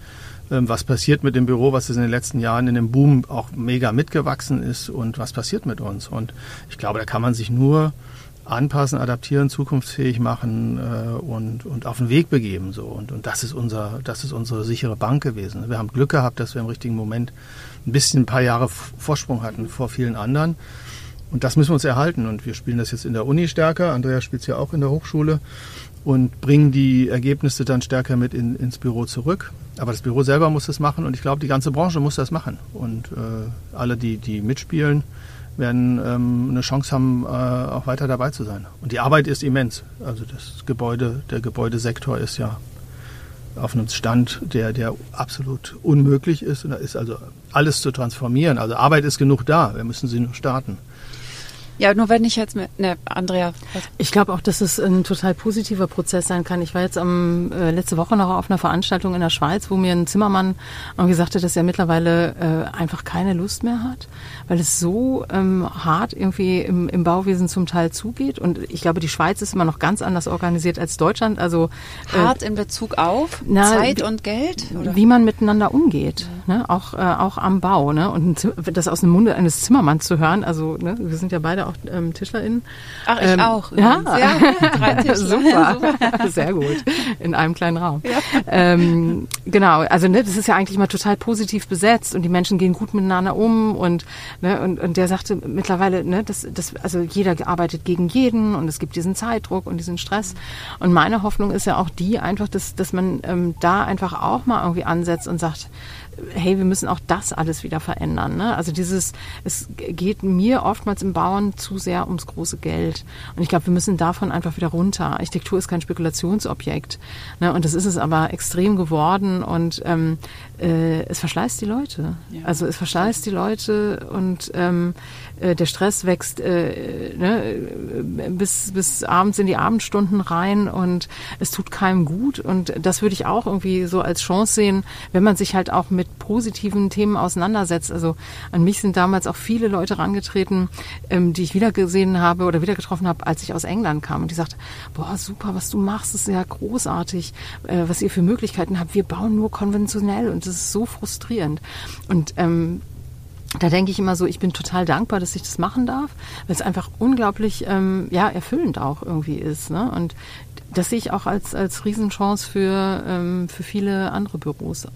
Ähm, was passiert mit dem Büro, was in den letzten Jahren in dem Boom auch mega mitgewachsen ist und was passiert mit uns? Und ich glaube, da kann man sich nur anpassen, adaptieren, zukunftsfähig machen äh, und, und auf den Weg begeben. So. Und, und das ist unser, das ist unsere sichere Bank gewesen. Wir haben Glück gehabt, dass wir im richtigen Moment ein bisschen ein paar Jahre Vorsprung hatten vor vielen anderen. Und das müssen wir uns erhalten. Und wir spielen das jetzt in der Uni stärker. Andrea spielt es ja auch in der Hochschule und bringen die Ergebnisse dann stärker mit in, ins Büro zurück. Aber das Büro selber muss das machen und ich glaube, die ganze Branche muss das machen. Und äh, alle, die, die mitspielen, werden ähm, eine Chance haben, äh, auch weiter dabei zu sein. Und die Arbeit ist immens. Also das Gebäude, der Gebäudesektor ist ja auf einem Stand, der, der absolut unmöglich ist. Und da ist also alles zu transformieren. Also Arbeit ist genug da. Wir müssen sie nur starten. Ja, nur wenn ich jetzt mit, ne, Andrea. Ich glaube auch, dass es ein total positiver Prozess sein kann. Ich war jetzt am, äh, letzte Woche noch auf einer Veranstaltung in der Schweiz, wo mir ein Zimmermann gesagt hat, dass er mittlerweile äh, einfach keine Lust mehr hat, weil es so ähm, hart irgendwie im, im Bauwesen zum Teil zugeht. Und ich glaube, die Schweiz ist immer noch ganz anders organisiert als Deutschland. Also äh, hart in Bezug auf na, Zeit und Geld? Oder? Wie man miteinander umgeht, ja. ne? auch, äh, auch am Bau. Ne? Und das aus dem Munde eines Zimmermanns zu hören, also ne, wir sind ja beide auch ähm, TischlerInnen. Ach, ich ähm, auch. Ja, ja drei Tischler. Super. Super. Sehr gut. In einem kleinen Raum. Ja. Ähm, genau, also ne, das ist ja eigentlich mal total positiv besetzt und die Menschen gehen gut miteinander um und, ne, und, und der sagte mittlerweile, ne, das, das, also jeder arbeitet gegen jeden und es gibt diesen Zeitdruck und diesen Stress. Und meine Hoffnung ist ja auch die einfach, dass, dass man ähm, da einfach auch mal irgendwie ansetzt und sagt, hey, wir müssen auch das alles wieder verändern. Ne? Also dieses, es geht mir oftmals im Bauen zu sehr ums große Geld. Und ich glaube, wir müssen davon einfach wieder runter. Architektur ist kein Spekulationsobjekt. Ne? Und das ist es aber extrem geworden und ähm, äh, es verschleißt die Leute. Ja. Also es verschleißt die Leute und ähm, äh, der Stress wächst äh, ne, bis, bis abends in die Abendstunden rein und es tut keinem gut. Und das würde ich auch irgendwie so als Chance sehen, wenn man sich halt auch mit positiven Themen auseinandersetzt. Also an mich sind damals auch viele Leute rangetreten, ähm, die ich wieder gesehen habe oder wieder getroffen habe, als ich aus England kam. Und die sagte, boah, super, was du machst, ist ja großartig, äh, was ihr für Möglichkeiten habt. Wir bauen nur konventionell und das ist so frustrierend. Und ähm, da denke ich immer so, ich bin total dankbar, dass ich das machen darf, weil es einfach unglaublich ähm, ja, erfüllend auch irgendwie ist. Ne? Und das sehe ich auch als, als Riesenchance für, ähm, für viele andere Büros, äh,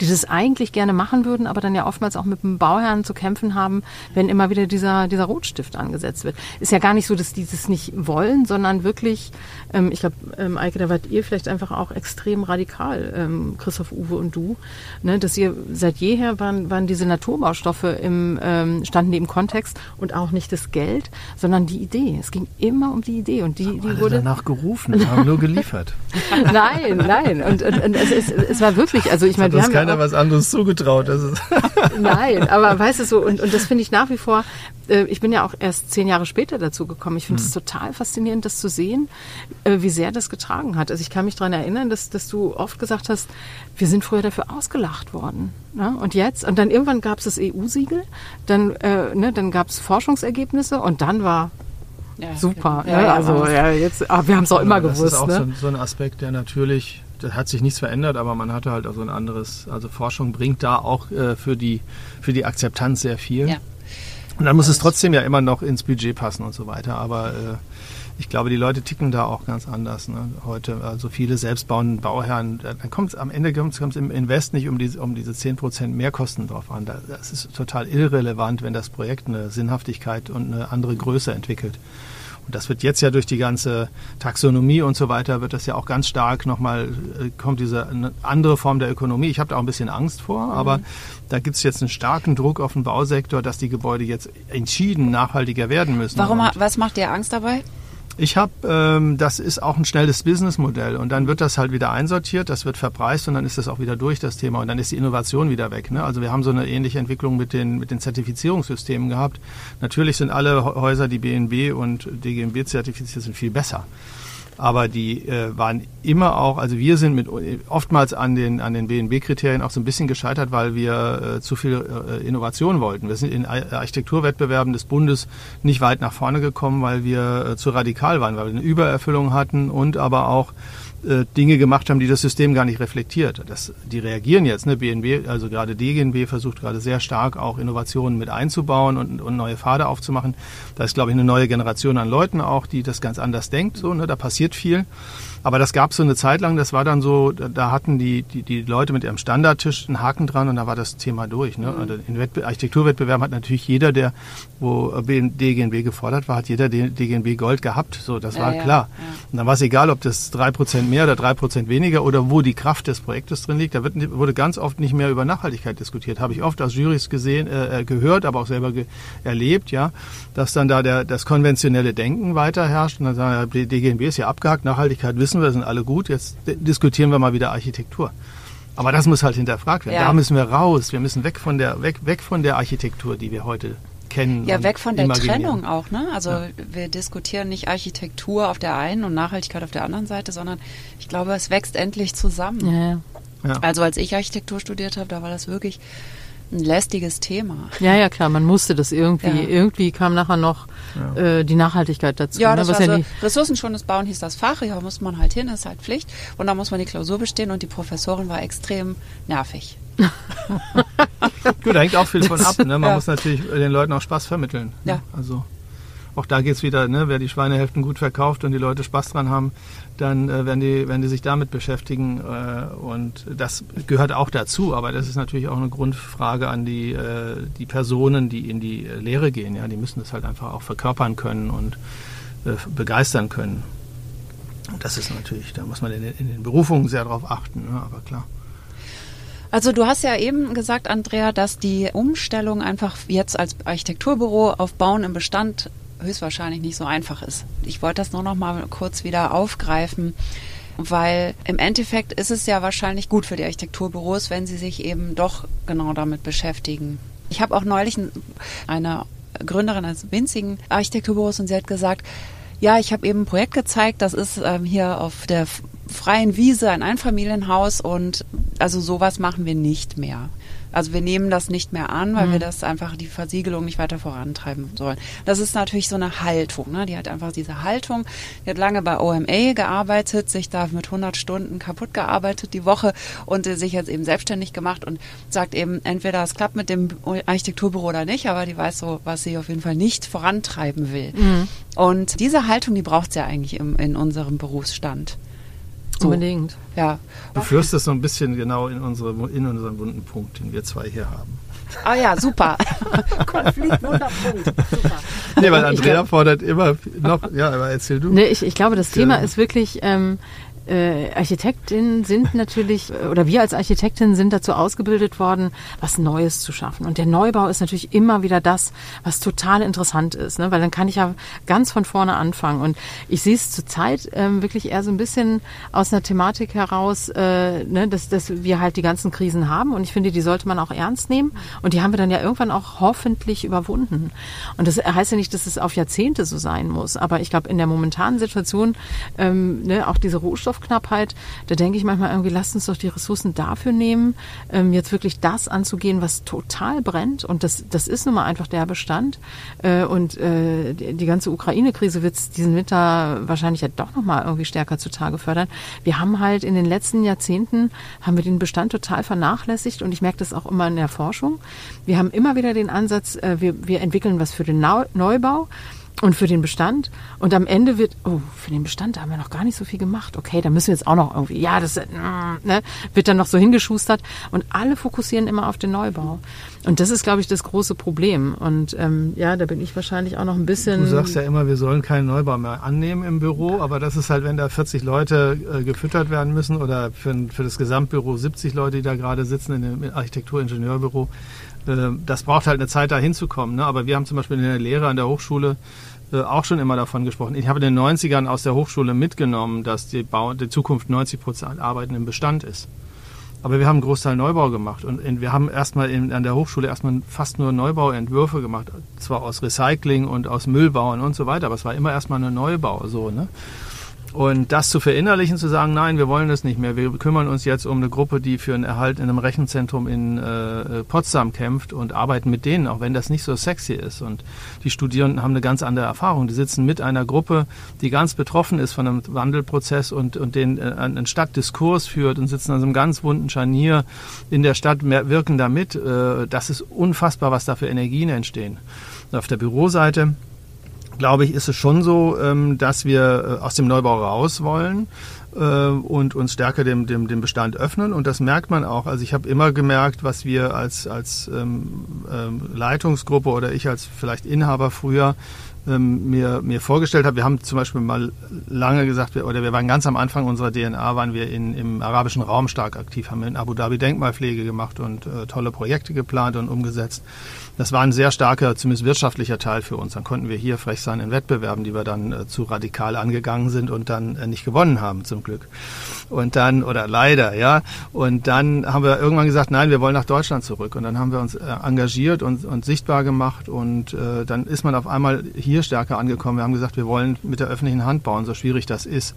die das eigentlich gerne machen würden, aber dann ja oftmals auch mit dem Bauherrn zu kämpfen haben, wenn immer wieder dieser, dieser Rotstift angesetzt wird. Ist ja gar nicht so, dass die das nicht wollen, sondern wirklich, ähm, ich glaube, ähm, Eike, da wart ihr vielleicht einfach auch extrem radikal, ähm, Christoph, Uwe und du, ne, dass ihr seit jeher waren, waren diese Naturbaustoffe im, ähm, standen die im Kontext und auch nicht das Geld, sondern die Idee. Es ging immer um die Idee und die, die wurde danach gerufen wir haben nur geliefert. nein, nein. Und, und, und es, es, es, war wirklich, also ich meine, wir haben keiner ja was anderes zugetraut. nein, aber weißt du so, und, und das finde ich nach wie vor, äh, ich bin ja auch erst zehn Jahre später dazu gekommen. Ich finde es hm. total faszinierend, das zu sehen, äh, wie sehr das getragen hat. Also ich kann mich daran erinnern, dass, dass du oft gesagt hast, wir sind früher dafür ausgelacht worden. Ne? Und jetzt, und dann irgendwann gab es das EU EU-Siegel, dann, äh, ne, dann gab es Forschungsergebnisse und dann war ja, super. Ja, ne? Also ja, jetzt, aber wir haben es auch immer das gewusst. Das ist auch ne? so, so, ein Aspekt, der natürlich, da hat sich nichts verändert, aber man hatte halt also ein anderes, also Forschung bringt da auch äh, für, die, für die Akzeptanz sehr viel. Ja. Und dann muss es trotzdem ja immer noch ins Budget passen und so weiter. Aber äh, ich glaube, die Leute ticken da auch ganz anders ne? heute. Also viele selbstbauende Bauherren, dann kommt es am Ende kommt es im Invest nicht um, die, um diese 10% Mehrkosten drauf an. Das ist total irrelevant, wenn das Projekt eine Sinnhaftigkeit und eine andere Größe entwickelt. Und das wird jetzt ja durch die ganze Taxonomie und so weiter, wird das ja auch ganz stark nochmal, äh, kommt diese andere Form der Ökonomie. Ich habe da auch ein bisschen Angst vor, mhm. aber da gibt es jetzt einen starken Druck auf den Bausektor, dass die Gebäude jetzt entschieden nachhaltiger werden müssen. Warum, was macht dir Angst dabei? Ich habe, ähm, das ist auch ein schnelles Businessmodell und dann wird das halt wieder einsortiert, das wird verpreist und dann ist das auch wieder durch das Thema und dann ist die Innovation wieder weg. Ne? Also wir haben so eine ähnliche Entwicklung mit den mit den Zertifizierungssystemen gehabt. Natürlich sind alle Häuser, die BNB und DGNB zertifiziert sind, viel besser aber die äh, waren immer auch, also wir sind mit oftmals an den an den BNB-Kriterien auch so ein bisschen gescheitert, weil wir äh, zu viel äh, Innovation wollten. Wir sind in Architekturwettbewerben des Bundes nicht weit nach vorne gekommen, weil wir äh, zu radikal waren, weil wir eine Übererfüllung hatten und aber auch äh, Dinge gemacht haben, die das System gar nicht reflektiert. Das, die reagieren jetzt. Ne? BNB, also gerade DGNB versucht gerade sehr stark auch Innovationen mit einzubauen und, und neue Pfade aufzumachen. Da ist, glaube ich, eine neue Generation an Leuten auch, die das ganz anders denkt. So, ne? Da passiert viel. Aber das gab so eine Zeit lang, das war dann so, da hatten die, die, die Leute mit ihrem Standardtisch einen Haken dran und da war das Thema durch. Ne? Mhm. In Wettbe Architekturwettbewerben hat natürlich jeder, der, wo DGNB gefordert war, hat jeder DGNB Gold gehabt. So, das ja, war ja, klar. Ja. Und dann war es egal, ob das drei Prozent mehr oder drei Prozent weniger oder wo die Kraft des Projektes drin liegt. Da wird, wurde ganz oft nicht mehr über Nachhaltigkeit diskutiert. Habe ich oft aus Jurys gesehen, äh, äh, gehört, aber auch selber erlebt, ja, dass dann da der, das konventionelle Denken weiter herrscht und dann sagen, DGNB ist ja abgehakt, Nachhaltigkeit wissen wissen wir, sind alle gut, jetzt diskutieren wir mal wieder Architektur. Aber das muss halt hinterfragt werden. Ja. Da müssen wir raus. Wir müssen weg von der, weg, weg von der Architektur, die wir heute kennen. Ja, weg von der Trennung auch. Ne? Also ja. wir diskutieren nicht Architektur auf der einen und Nachhaltigkeit auf der anderen Seite, sondern ich glaube, es wächst endlich zusammen. Ja. Also als ich Architektur studiert habe, da war das wirklich ein lästiges Thema. Ja, ja, klar, man musste das irgendwie. Ja. Irgendwie kam nachher noch ja. äh, die Nachhaltigkeit dazu. Ja, ne, das ne, war ja so ressourcenschonendes Bauen hieß das Fach, ja, muss man halt hin, ist halt Pflicht. Und da muss man die Klausur bestehen und die Professorin war extrem nervig. Gut, da hängt auch viel von ab. Ne? Man ja. muss natürlich den Leuten auch Spaß vermitteln. Ne? Ja. Also auch da geht es wieder, ne? wer die Schweinehälften gut verkauft und die Leute Spaß dran haben, dann äh, werden, die, werden die sich damit beschäftigen. Äh, und das gehört auch dazu, aber das ist natürlich auch eine Grundfrage an die, äh, die Personen, die in die Lehre gehen. Ja? Die müssen das halt einfach auch verkörpern können und äh, begeistern können. Und das ist natürlich, da muss man in, in den Berufungen sehr darauf achten, ne? aber klar. Also du hast ja eben gesagt, Andrea, dass die Umstellung einfach jetzt als Architekturbüro auf Bauen im Bestand höchstwahrscheinlich nicht so einfach ist. Ich wollte das nur noch mal kurz wieder aufgreifen, weil im Endeffekt ist es ja wahrscheinlich gut für die Architekturbüros, wenn sie sich eben doch genau damit beschäftigen. Ich habe auch neulich eine Gründerin eines winzigen Architekturbüros und sie hat gesagt, ja, ich habe eben ein Projekt gezeigt, das ist ähm, hier auf der freien Wiese ein Einfamilienhaus und also sowas machen wir nicht mehr. Also wir nehmen das nicht mehr an, weil mhm. wir das einfach die Versiegelung nicht weiter vorantreiben sollen. Das ist natürlich so eine Haltung. Ne? Die hat einfach diese Haltung. Die hat lange bei OMA gearbeitet, sich da mit 100 Stunden kaputt gearbeitet die Woche und sich jetzt eben selbstständig gemacht und sagt eben, entweder es klappt mit dem Architekturbüro oder nicht, aber die weiß so, was sie auf jeden Fall nicht vorantreiben will. Mhm. Und diese Haltung, die braucht es ja eigentlich im, in unserem Berufsstand. So. Unbedingt. Ja. Du führst das so ein bisschen genau in, unsere, in unseren wunden Punkt, den wir zwei hier haben. Ah ja, super. Konflikt, Wunderpunkt. Super. Nee, weil Andrea fordert immer noch, ja, aber erzähl du. Nee, ich, ich glaube, das Thema ist wirklich, ähm, äh, Architektinnen sind natürlich, oder wir als Architektinnen sind dazu ausgebildet worden, was Neues zu schaffen. Und der Neubau ist natürlich immer wieder das, was total interessant ist, ne? weil dann kann ich ja ganz von vorne anfangen. Und ich sehe es zurzeit ähm, wirklich eher so ein bisschen aus einer Thematik heraus, äh, ne? dass, dass wir halt die ganzen Krisen haben. Und ich finde, die sollte man auch ernst nehmen. Und die haben wir dann ja irgendwann auch hoffentlich überwunden. Und das heißt ja nicht, dass es auf Jahrzehnte so sein muss. Aber ich glaube, in der momentanen Situation, ähm, ne, auch diese Rohstoffe Rohstoffknappheit. Da denke ich manchmal irgendwie, lasst uns doch die Ressourcen dafür nehmen, ähm, jetzt wirklich das anzugehen, was total brennt. Und das, das ist nun mal einfach der Bestand. Äh, und äh, die, die ganze Ukraine-Krise wird diesen Winter wahrscheinlich ja doch nochmal irgendwie stärker zutage fördern. Wir haben halt in den letzten Jahrzehnten, haben wir den Bestand total vernachlässigt und ich merke das auch immer in der Forschung. Wir haben immer wieder den Ansatz, äh, wir, wir entwickeln was für den Neubau und für den Bestand. Und am Ende wird, oh, für den Bestand haben wir noch gar nicht so viel gemacht. Okay, da müssen wir jetzt auch noch irgendwie, ja, das mm, ne, wird dann noch so hingeschustert. Und alle fokussieren immer auf den Neubau. Und das ist, glaube ich, das große Problem. Und ähm, ja, da bin ich wahrscheinlich auch noch ein bisschen. Du sagst ja immer, wir sollen keinen Neubau mehr annehmen im Büro, aber das ist halt, wenn da 40 Leute äh, gefüttert werden müssen oder für, für das Gesamtbüro 70 Leute, die da gerade sitzen in dem Architektur-Ingenieurbüro, das braucht halt eine Zeit, da hinzukommen. Ne? Aber wir haben zum Beispiel in der Lehre an der Hochschule äh, auch schon immer davon gesprochen. Ich habe in den 90ern aus der Hochschule mitgenommen, dass die, Bau, die Zukunft 90 Prozent Arbeiten im Bestand ist. Aber wir haben einen Großteil Neubau gemacht und wir haben erstmal in, an der Hochschule erstmal fast nur Neubauentwürfe gemacht, zwar aus Recycling und aus Müllbauen und so weiter, aber es war immer erstmal ein Neubau so, ne? Und das zu verinnerlichen, zu sagen, nein, wir wollen das nicht mehr. Wir kümmern uns jetzt um eine Gruppe, die für einen Erhalt in einem Rechenzentrum in äh, Potsdam kämpft und arbeiten mit denen, auch wenn das nicht so sexy ist. Und die Studierenden haben eine ganz andere Erfahrung. Die sitzen mit einer Gruppe, die ganz betroffen ist von einem Wandelprozess und, und den äh, einen Stadtdiskurs führt und sitzen an so einem ganz bunten Scharnier in der Stadt, wirken damit. Äh, das ist unfassbar, was da für Energien entstehen. Und auf der Büroseite glaube ich, ist es schon so, ähm, dass wir äh, aus dem Neubau raus wollen äh, und uns stärker dem, dem, dem Bestand öffnen. Und das merkt man auch. Also ich habe immer gemerkt, was wir als, als ähm, ähm, Leitungsgruppe oder ich als vielleicht Inhaber früher mir, mir vorgestellt habe. Wir haben zum Beispiel mal lange gesagt, oder wir waren ganz am Anfang unserer DNA, waren wir in, im arabischen Raum stark aktiv, haben in Abu Dhabi Denkmalpflege gemacht und äh, tolle Projekte geplant und umgesetzt. Das war ein sehr starker, zumindest wirtschaftlicher Teil für uns. Dann konnten wir hier frech sein in Wettbewerben, die wir dann äh, zu radikal angegangen sind und dann äh, nicht gewonnen haben, zum Glück. Und dann, oder leider, ja. Und dann haben wir irgendwann gesagt, nein, wir wollen nach Deutschland zurück. Und dann haben wir uns äh, engagiert und, und sichtbar gemacht. Und äh, dann ist man auf einmal hier stärker angekommen. Wir haben gesagt, wir wollen mit der öffentlichen Hand bauen, so schwierig das ist.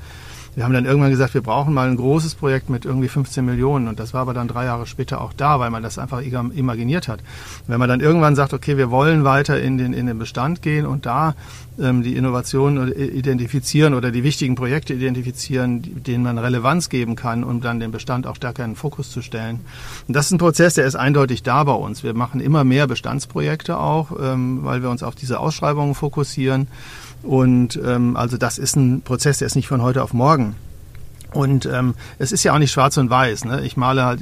Wir haben dann irgendwann gesagt, wir brauchen mal ein großes Projekt mit irgendwie 15 Millionen und das war aber dann drei Jahre später auch da, weil man das einfach imaginiert hat. Wenn man dann irgendwann sagt, okay, wir wollen weiter in den, in den Bestand gehen und da ähm, die Innovationen identifizieren oder die wichtigen Projekte identifizieren, denen man Relevanz geben kann, um dann den Bestand auch stärker in den Fokus zu stellen. Und das ist ein Prozess, der ist eindeutig da bei uns. Wir machen immer mehr Bestandsprojekte auch, ähm, weil wir uns auf diese Ausschreibungen fokussieren. Und ähm, also das ist ein Prozess, der ist nicht von heute auf morgen. Und ähm, es ist ja auch nicht schwarz und weiß. Ne? Ich male halt,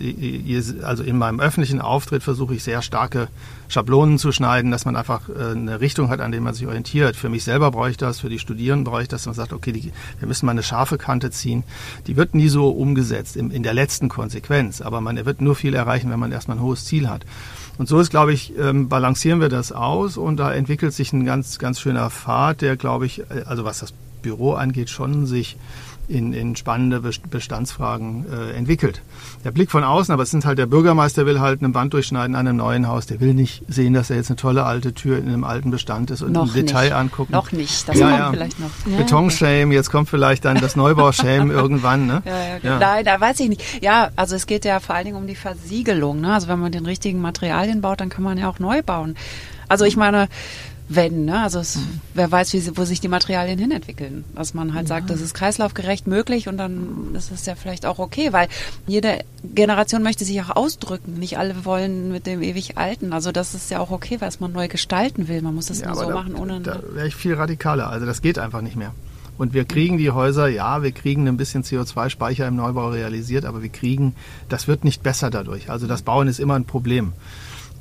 also in meinem öffentlichen Auftritt versuche ich sehr starke Schablonen zu schneiden, dass man einfach äh, eine Richtung hat, an der man sich orientiert. Für mich selber brauche ich das, für die Studierenden brauche ich das, dass man sagt, okay, die, wir müssen mal eine scharfe Kante ziehen. Die wird nie so umgesetzt in, in der letzten Konsequenz, aber man wird nur viel erreichen, wenn man erstmal ein hohes Ziel hat. Und so ist, glaube ich, ähm, balancieren wir das aus und da entwickelt sich ein ganz, ganz schöner Pfad, der, glaube ich, äh, also was das Büro angeht, schon sich in, in spannende Bestandsfragen äh, entwickelt. Der Blick von außen, aber es sind halt der Bürgermeister will halt eine Wand durchschneiden an einem neuen Haus. Der will nicht sehen, dass er jetzt eine tolle alte Tür in einem alten Bestand ist und noch im Detail angucken. Noch nicht, das ja, kommt ja. vielleicht noch. Betonshame, jetzt kommt vielleicht dann das Neubaushame irgendwann. Ne? Ja, ja, ja. Nein, da weiß ich nicht. Ja, also es geht ja vor allen Dingen um die Versiegelung. Ne? Also wenn man den richtigen Materialien baut, dann kann man ja auch neu bauen. Also ich meine, wenn. Ne? Also es, mhm. wer weiß, wie, wo sich die Materialien hinentwickeln. Dass man halt ja. sagt, das ist kreislaufgerecht möglich und dann ist es ja vielleicht auch okay, weil jede Generation möchte sich auch ausdrücken. Nicht alle wollen mit dem ewig Alten. Also das ist ja auch okay, was man neu gestalten will. Man muss es ja, nur so da, machen, ohne... Da wäre ich viel radikaler. Also das geht einfach nicht mehr. Und wir kriegen die Häuser, ja, wir kriegen ein bisschen CO2-Speicher im Neubau realisiert, aber wir kriegen, das wird nicht besser dadurch. Also das Bauen ist immer ein Problem.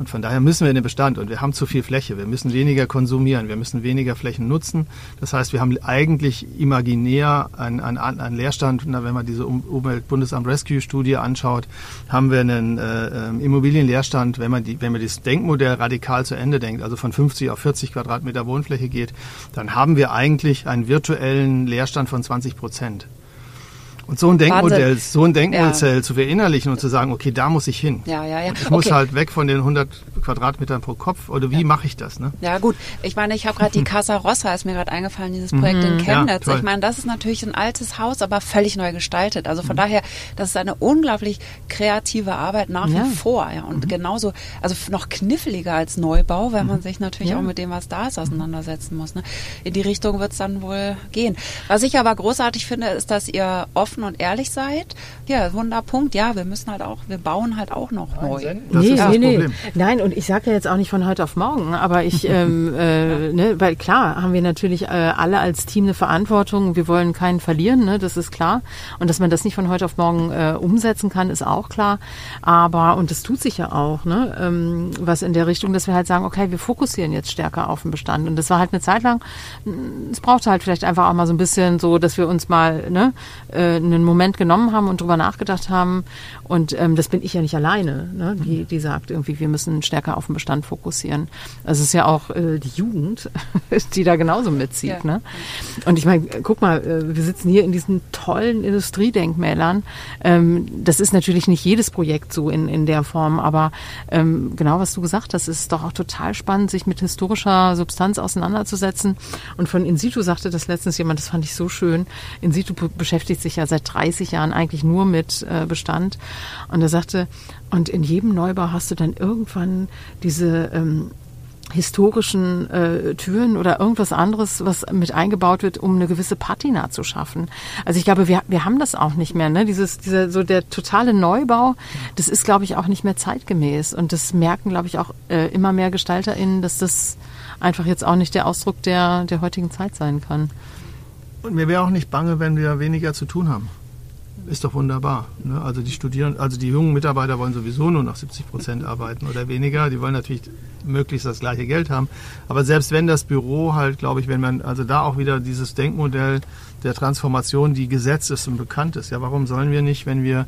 Und von daher müssen wir in den Bestand und wir haben zu viel Fläche. Wir müssen weniger konsumieren, wir müssen weniger Flächen nutzen. Das heißt, wir haben eigentlich imaginär einen, einen, einen Leerstand. wenn man diese Umweltbundesamt Rescue Studie anschaut, haben wir einen äh, ähm, Immobilienleerstand, wenn man, die, wenn man das Denkmodell radikal zu Ende denkt, also von 50 auf 40 Quadratmeter Wohnfläche geht, dann haben wir eigentlich einen virtuellen Leerstand von 20 Prozent. Und so ein Denkmodell, Wahnsinn. so ein Denkmodell ja. zu verinnerlichen und zu sagen, okay, da muss ich hin. Ja, ja, ja. Ich okay. muss halt weg von den 100 Quadratmetern pro Kopf. Oder wie ja. mache ich das? Ne? Ja, gut. Ich meine, ich habe gerade die Casa Rossa, ist mir gerade eingefallen, dieses Projekt mhm. in Chemnitz. Ja, ich meine, das ist natürlich ein altes Haus, aber völlig neu gestaltet. Also von mhm. daher, das ist eine unglaublich kreative Arbeit nach wie vor. Ja. Und mhm. genauso, also noch kniffliger als Neubau, weil man mhm. sich natürlich auch mit dem, was da ist, auseinandersetzen muss. Ne? In die Richtung wird es dann wohl gehen. Was ich aber großartig finde, ist, dass ihr offen offen und ehrlich seid. Ja, Wunderpunkt. Ja, wir müssen halt auch, wir bauen halt auch noch Nein, neu. Das nee, ist das nee, Problem. Nein, und ich sage ja jetzt auch nicht von heute auf morgen, aber ich, ähm, äh, ne, weil klar haben wir natürlich äh, alle als Team eine Verantwortung. Wir wollen keinen verlieren, ne, das ist klar. Und dass man das nicht von heute auf morgen äh, umsetzen kann, ist auch klar. Aber, und das tut sich ja auch, ne, ähm, was in der Richtung, dass wir halt sagen, okay, wir fokussieren jetzt stärker auf den Bestand. Und das war halt eine Zeit lang, es brauchte halt vielleicht einfach auch mal so ein bisschen so, dass wir uns mal ne, äh, einen Moment genommen haben und drüber nachgedacht haben. Und ähm, das bin ich ja nicht alleine, ne? die, die sagt irgendwie, wir müssen stärker auf den Bestand fokussieren. Also es ist ja auch äh, die Jugend, die da genauso mitzieht. Ja. Ne? Und ich meine, guck mal, äh, wir sitzen hier in diesen tollen Industriedenkmälern. Ähm, das ist natürlich nicht jedes Projekt so in, in der Form, aber ähm, genau was du gesagt hast, ist doch auch total spannend, sich mit historischer Substanz auseinanderzusetzen. Und von In situ sagte das letztens jemand, das fand ich so schön. In situ beschäftigt sich ja seit 30 Jahren eigentlich nur mit äh, Bestand. Und er sagte, und in jedem Neubau hast du dann irgendwann diese ähm, historischen äh, Türen oder irgendwas anderes, was mit eingebaut wird, um eine gewisse Patina zu schaffen. Also ich glaube, wir, wir haben das auch nicht mehr. Ne? Dieses, dieser, so der totale Neubau, das ist, glaube ich, auch nicht mehr zeitgemäß. Und das merken, glaube ich, auch äh, immer mehr GestalterInnen, dass das einfach jetzt auch nicht der Ausdruck der, der heutigen Zeit sein kann. Und mir wäre auch nicht bange, wenn wir weniger zu tun haben. Ist doch wunderbar. Ne? Also die Studierenden, also die jungen Mitarbeiter wollen sowieso nur noch 70 Prozent arbeiten oder weniger. Die wollen natürlich möglichst das gleiche Geld haben. Aber selbst wenn das Büro halt, glaube ich, wenn man also da auch wieder dieses Denkmodell der Transformation, die gesetzt ist und bekannt ist. Ja, warum sollen wir nicht, wenn wir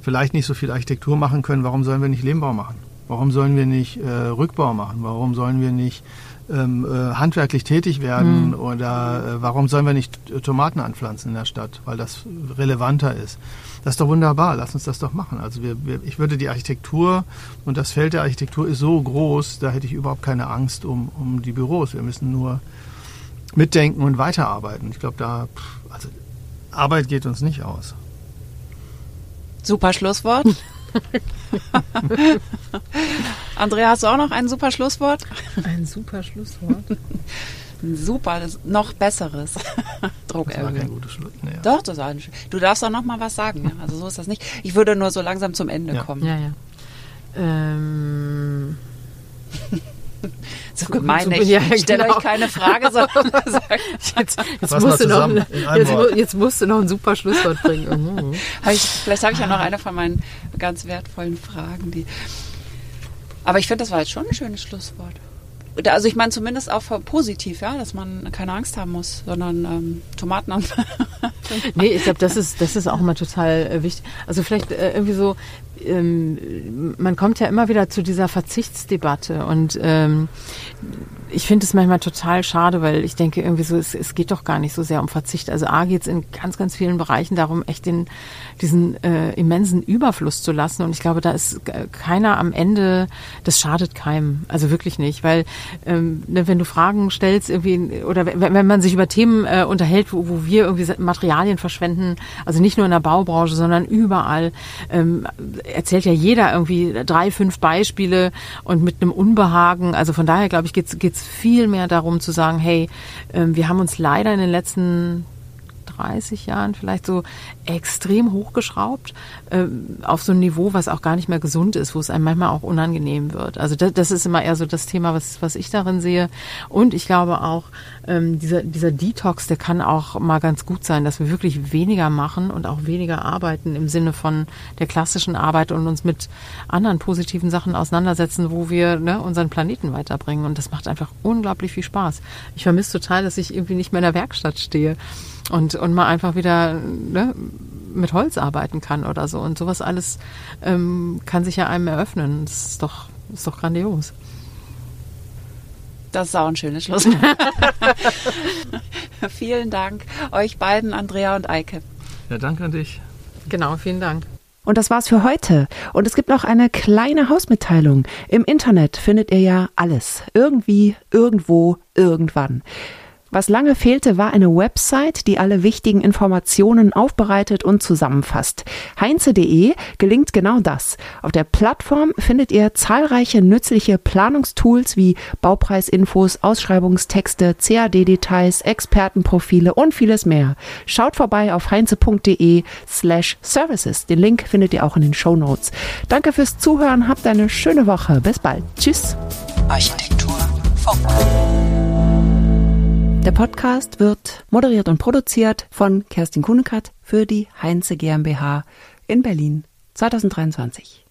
vielleicht nicht so viel Architektur machen können, warum sollen wir nicht Lehmbau machen? Warum sollen wir nicht äh, Rückbau machen? Warum sollen wir nicht ähm, äh, handwerklich tätig werden mhm. oder äh, warum sollen wir nicht Tomaten anpflanzen in der Stadt, weil das relevanter ist. Das ist doch wunderbar, lass uns das doch machen. Also wir, wir, ich würde die Architektur und das Feld der Architektur ist so groß, da hätte ich überhaupt keine Angst um, um die Büros. Wir müssen nur mitdenken und weiterarbeiten. Ich glaube, da, also Arbeit geht uns nicht aus. Super Schlusswort. Andrea, hast du auch noch ein super Schlusswort? Ein super Schlusswort? ein super, noch besseres. Druck das war kein gutes Schluss. Nee, ja. Doch, das war ein, Du darfst auch noch mal was sagen. Ja? Also so ist das nicht. Ich würde nur so langsam zum Ende ja. kommen. Ja, ja. Ähm. so gemein, so, ich ja, stelle genau. euch keine Frage, sondern jetzt, jetzt, musst du noch, jetzt, jetzt, musst du noch ein super Schlusswort bringen. Mhm. hab ich, vielleicht habe ich ja noch eine von meinen ganz wertvollen Fragen, die. Aber ich finde, das war jetzt schon ein schönes Schlusswort. Also ich meine zumindest auch positiv, ja, dass man keine Angst haben muss, sondern ähm, Tomaten. Nee, ich glaube, das ist, das ist auch immer total äh, wichtig. Also vielleicht äh, irgendwie so, ähm, man kommt ja immer wieder zu dieser Verzichtsdebatte und ähm, ich finde es manchmal total schade, weil ich denke irgendwie so, es, es geht doch gar nicht so sehr um Verzicht. Also A geht es in ganz, ganz vielen Bereichen darum, echt den, diesen äh, immensen Überfluss zu lassen. Und ich glaube, da ist keiner am Ende, das schadet keinem. Also wirklich nicht. Weil ähm, ne, wenn du Fragen stellst, irgendwie, oder wenn, man sich über Themen äh, unterhält, wo, wo wir irgendwie Materialien verschwenden, also nicht nur in der Baubranche, sondern überall, ähm, erzählt ja jeder irgendwie drei, fünf Beispiele und mit einem Unbehagen. Also von daher, glaube ich, geht es viel mehr darum zu sagen, hey, ähm, wir haben uns leider in den letzten 30 Jahren vielleicht so extrem hochgeschraubt äh, auf so ein Niveau, was auch gar nicht mehr gesund ist, wo es einem manchmal auch unangenehm wird. Also das, das ist immer eher so das Thema, was, was ich darin sehe. Und ich glaube auch, ähm, dieser, dieser Detox, der kann auch mal ganz gut sein, dass wir wirklich weniger machen und auch weniger arbeiten im Sinne von der klassischen Arbeit und uns mit anderen positiven Sachen auseinandersetzen, wo wir ne, unseren Planeten weiterbringen. Und das macht einfach unglaublich viel Spaß. Ich vermisse total, dass ich irgendwie nicht mehr in der Werkstatt stehe und, und mal einfach wieder ne, mit Holz arbeiten kann oder so. Und sowas alles ähm, kann sich ja einem eröffnen. Das ist doch, ist doch grandios. Das ist auch ein schönes Schlusswort. Vielen Dank euch beiden, Andrea und Eike. Ja, danke an dich. Genau, vielen Dank. Und das war's für heute. Und es gibt noch eine kleine Hausmitteilung. Im Internet findet ihr ja alles. Irgendwie, irgendwo, irgendwann. Was lange fehlte, war eine Website, die alle wichtigen Informationen aufbereitet und zusammenfasst. Heinze.de gelingt genau das. Auf der Plattform findet ihr zahlreiche nützliche Planungstools wie Baupreisinfos, Ausschreibungstexte, CAD-Details, Expertenprofile und vieles mehr. Schaut vorbei auf heinze.de slash services. Den Link findet ihr auch in den Show Notes. Danke fürs Zuhören, habt eine schöne Woche. Bis bald. Tschüss. Architektur Funk. Der Podcast wird moderiert und produziert von Kerstin Kunekat für die Heinze GmbH in Berlin 2023.